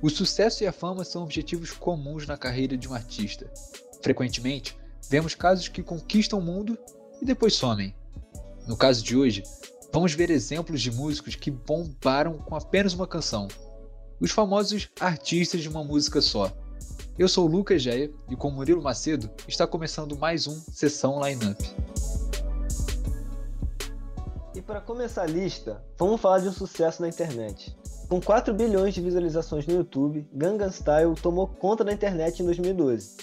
O sucesso e a fama são objetivos comuns na carreira de um artista. Frequentemente, vemos casos que conquistam o mundo e depois somem. No caso de hoje, vamos ver exemplos de músicos que bombaram com apenas uma canção. Os famosos artistas de uma música só. Eu sou o Lucas Geia e com Murilo Macedo está começando mais um Sessão Lineup. E para começar a lista, vamos falar de um sucesso na internet. Com 4 bilhões de visualizações no YouTube, Gangnam Style tomou conta da internet em 2012.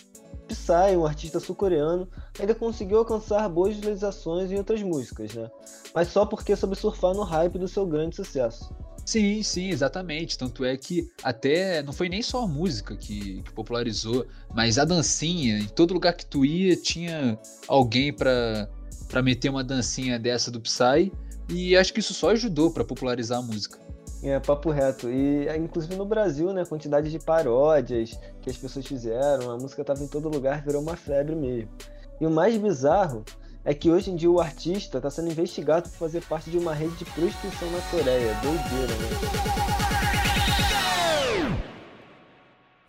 Psy, um artista sul-coreano, ainda conseguiu alcançar boas visualizações em outras músicas, né? Mas só porque soube surfar no hype do seu grande sucesso. Sim, sim, exatamente. Tanto é que até não foi nem só a música que, que popularizou, mas a dancinha. Em todo lugar que tu ia tinha alguém para meter uma dancinha dessa do Psy. E acho que isso só ajudou para popularizar a música. É, papo reto. E inclusive no Brasil, né, a quantidade de paródias que as pessoas fizeram, a música estava em todo lugar, virou uma febre mesmo. E o mais bizarro é que hoje em dia o artista está sendo investigado por fazer parte de uma rede de prostituição na Coreia. Doideira, né?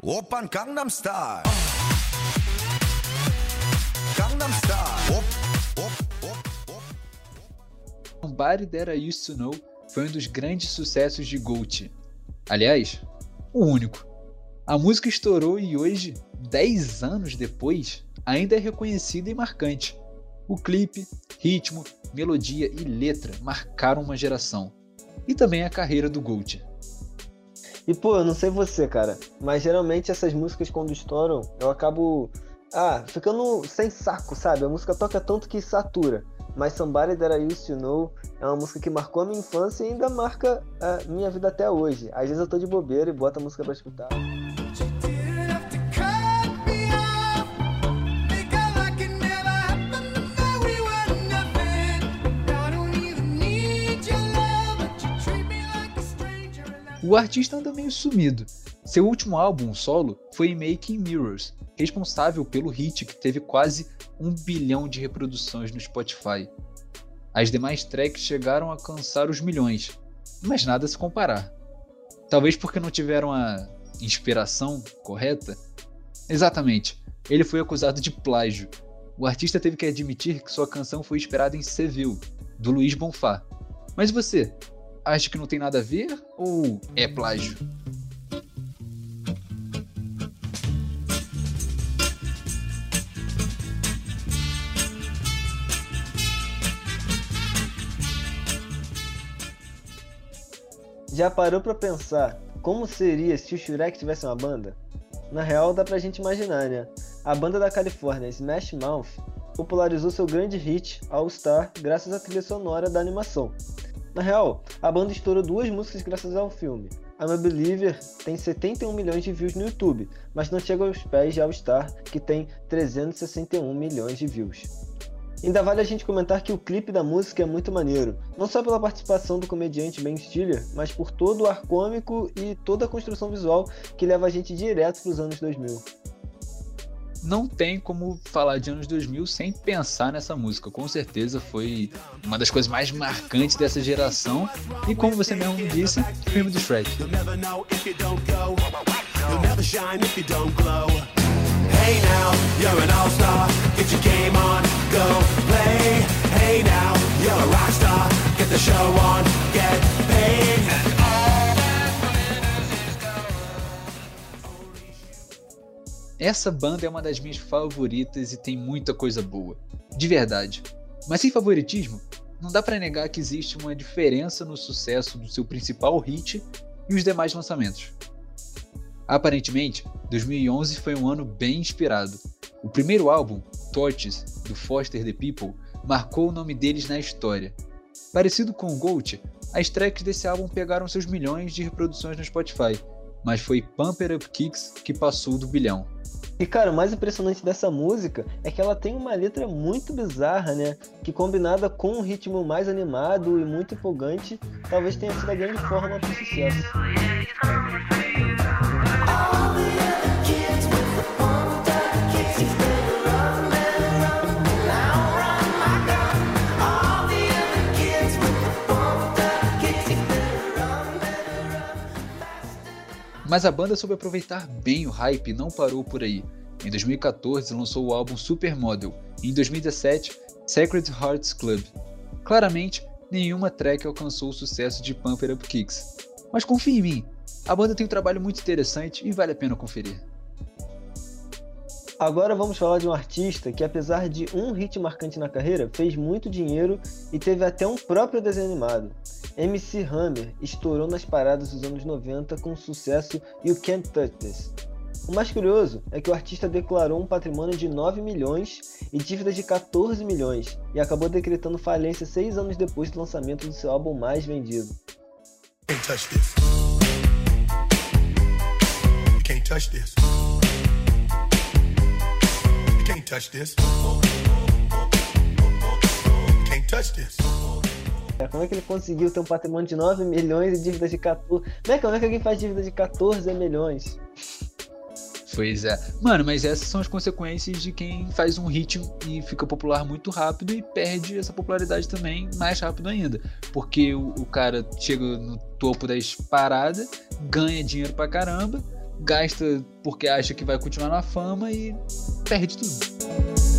Open Gangnam Style. Gangnam Style. Somebody That I Used to Know foi um dos grandes sucessos de Gold. Aliás, o único. A música estourou e hoje, 10 anos depois, ainda é reconhecida e marcante. O clipe, ritmo, melodia e letra marcaram uma geração. E também a carreira do Gold. E pô, eu não sei você, cara, mas geralmente essas músicas quando estouram, eu acabo ah, ficando sem saco, sabe? A música toca tanto que satura. Mas Somebody That I Used To Know é uma música que marcou a minha infância e ainda marca a minha vida até hoje. Às vezes eu tô de bobeira e boto a música pra escutar. O artista anda meio sumido. Seu último álbum solo foi Making Mirrors, responsável pelo hit que teve quase um bilhão de reproduções no Spotify. As demais tracks chegaram a alcançar os milhões, mas nada se comparar. Talvez porque não tiveram a inspiração correta? Exatamente, ele foi acusado de plágio. O artista teve que admitir que sua canção foi inspirada em Seville, do Luiz Bonfá. Mas você, acha que não tem nada a ver ou é plágio? Já parou para pensar como seria se o Shrek tivesse uma banda? Na real, dá pra gente imaginar, né? A banda da Califórnia, Smash Mouth, popularizou seu grande hit All Star graças à trilha sonora da animação. Na real, a banda estourou duas músicas graças ao filme. I'm a Believer tem 71 milhões de views no YouTube, mas não chega aos pés de All Star, que tem 361 milhões de views. Ainda vale a gente comentar que o clipe da música é muito maneiro, não só pela participação do comediante Ben Stiller, mas por todo o ar cômico e toda a construção visual que leva a gente direto para os anos 2000. Não tem como falar de anos 2000 sem pensar nessa música. Com certeza foi uma das coisas mais marcantes dessa geração. E como você mesmo disse, filme do Shrek. Now, you're an all-star. Get your game on, go play. Hey now, you're a rock star. Get the show on, get paid. Essa banda é uma das minhas favoritas e tem muita coisa boa. De verdade. Mas sem favoritismo, não dá para negar que existe uma diferença no sucesso do seu principal hit e os demais lançamentos. Aparentemente, 2011 foi um ano bem inspirado. O primeiro álbum, Torches, do Foster the People, marcou o nome deles na história. Parecido com o Gold, as tracks desse álbum pegaram seus milhões de reproduções no Spotify, mas foi Pump It Up Kicks que passou do bilhão. E cara, o mais impressionante dessa música é que ela tem uma letra muito bizarra, né? Que combinada com um ritmo mais animado e muito empolgante, talvez tenha sido a grande forma para sucesso. Mas a banda soube aproveitar bem o hype e não parou por aí. Em 2014 lançou o álbum Supermodel e em 2017 Sacred Hearts Club. Claramente, nenhuma track alcançou o sucesso de Pump It Up Kicks. Mas confie em mim, a banda tem um trabalho muito interessante e vale a pena conferir. Agora vamos falar de um artista que, apesar de um hit marcante na carreira, fez muito dinheiro e teve até um próprio desenho animado. MC Hammer estourou nas paradas dos anos 90 com o sucesso You Can't Touch This. O mais curioso é que o artista declarou um patrimônio de 9 milhões e dívidas de 14 milhões e acabou decretando falência seis anos depois do lançamento do seu álbum mais vendido. Can't touch this. É, como é que ele conseguiu ter um patrimônio de 9 milhões e dívidas de 14? Como é, como é que alguém faz dívida de 14 milhões? Pois é. Mano, mas essas são as consequências de quem faz um hit e fica popular muito rápido e perde essa popularidade também mais rápido ainda. Porque o, o cara chega no topo da paradas, ganha dinheiro pra caramba, gasta porque acha que vai continuar na fama e perde tudo.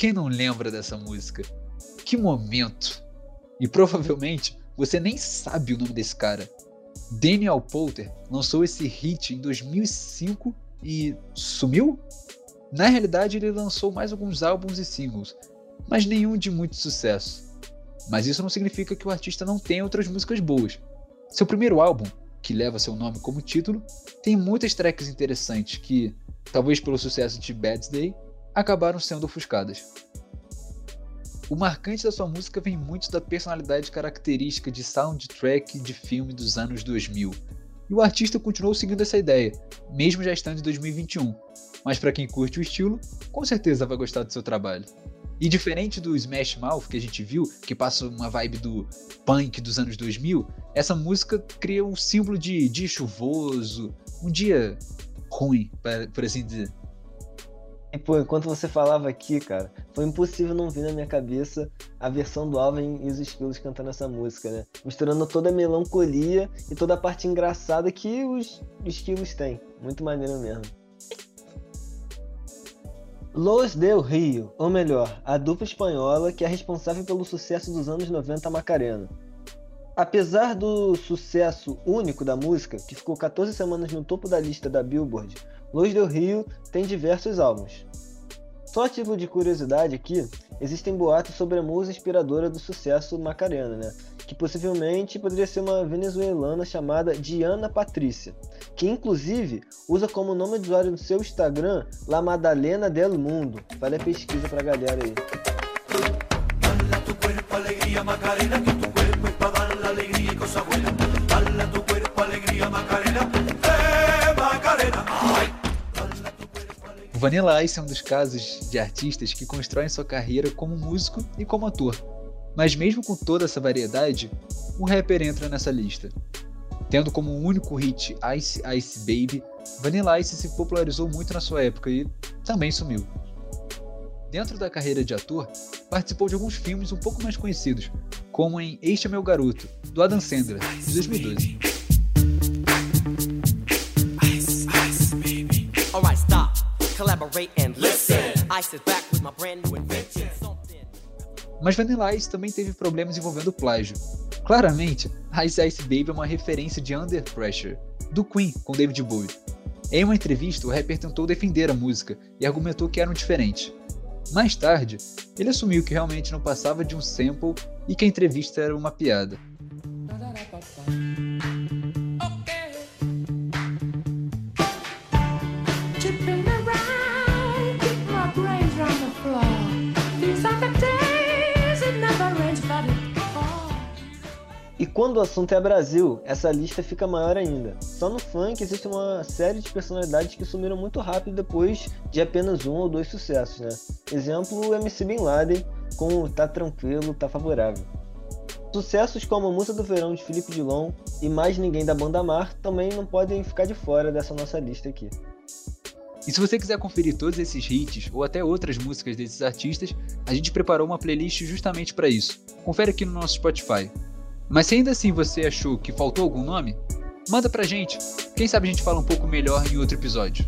Quem não lembra dessa música? Que momento! E provavelmente você nem sabe o nome desse cara. Daniel Poulter lançou esse hit em 2005 e sumiu? Na realidade, ele lançou mais alguns álbuns e singles, mas nenhum de muito sucesso. Mas isso não significa que o artista não tenha outras músicas boas. Seu primeiro álbum, que leva seu nome como título, tem muitas tracks interessantes que, talvez pelo sucesso de Bad Day, acabaram sendo ofuscadas. O marcante da sua música vem muito da personalidade característica de soundtrack de filme dos anos 2000. E o artista continuou seguindo essa ideia, mesmo já estando em 2021. Mas para quem curte o estilo, com certeza vai gostar do seu trabalho. E diferente do Smash Mouth que a gente viu, que passa uma vibe do punk dos anos 2000, essa música cria um símbolo de dia chuvoso, um dia ruim, por assim dizer. E, pô, enquanto você falava aqui, cara, foi impossível não vir na minha cabeça a versão do Alvin e os Esquilos cantando essa música, né? Misturando toda a melancolia e toda a parte engraçada que os Esquilos têm. Muito maneiro mesmo. Los Del Rio, ou melhor, a dupla espanhola que é responsável pelo sucesso dos anos 90 Macarena. Apesar do sucesso único da música, que ficou 14 semanas no topo da lista da Billboard, Luz do Rio tem diversos álbuns. Só título de curiosidade aqui, existem boatos sobre a musa inspiradora do sucesso Macarena, né? que possivelmente poderia ser uma venezuelana chamada Diana Patrícia, que inclusive usa como nome de usuário no seu Instagram La Madalena del Mundo. Vale a pesquisa pra galera aí. Vanilla Ice é um dos casos de artistas que constroem sua carreira como músico e como ator. Mas mesmo com toda essa variedade, o rapper entra nessa lista. Tendo como único hit Ice Ice Baby, Vanilla Ice se popularizou muito na sua época e também sumiu. Dentro da carreira de ator, participou de alguns filmes um pouco mais conhecidos, como em Este é Meu Garoto, do Adam Sandler, de 2012. Mas Vanilla Ice também teve problemas envolvendo plágio. Claramente, Ice Ice Baby é uma referência de Under Pressure, do Queen com David Bowie. Em uma entrevista, o rapper tentou defender a música e argumentou que eram diferentes. Mais tarde, ele assumiu que realmente não passava de um sample e que a entrevista era uma piada. Quando o assunto é Brasil, essa lista fica maior ainda. Só no funk existe uma série de personalidades que sumiram muito rápido depois de apenas um ou dois sucessos, né? Exemplo, o MC Bin Laden, com Tá Tranquilo, Tá Favorável. Sucessos como Música do Verão de Felipe Dilon e Mais Ninguém da Banda Mar também não podem ficar de fora dessa nossa lista aqui. E se você quiser conferir todos esses hits ou até outras músicas desses artistas, a gente preparou uma playlist justamente para isso. Confere aqui no nosso Spotify. Mas se ainda assim você achou que faltou algum nome, manda pra gente. Quem sabe a gente fala um pouco melhor em outro episódio.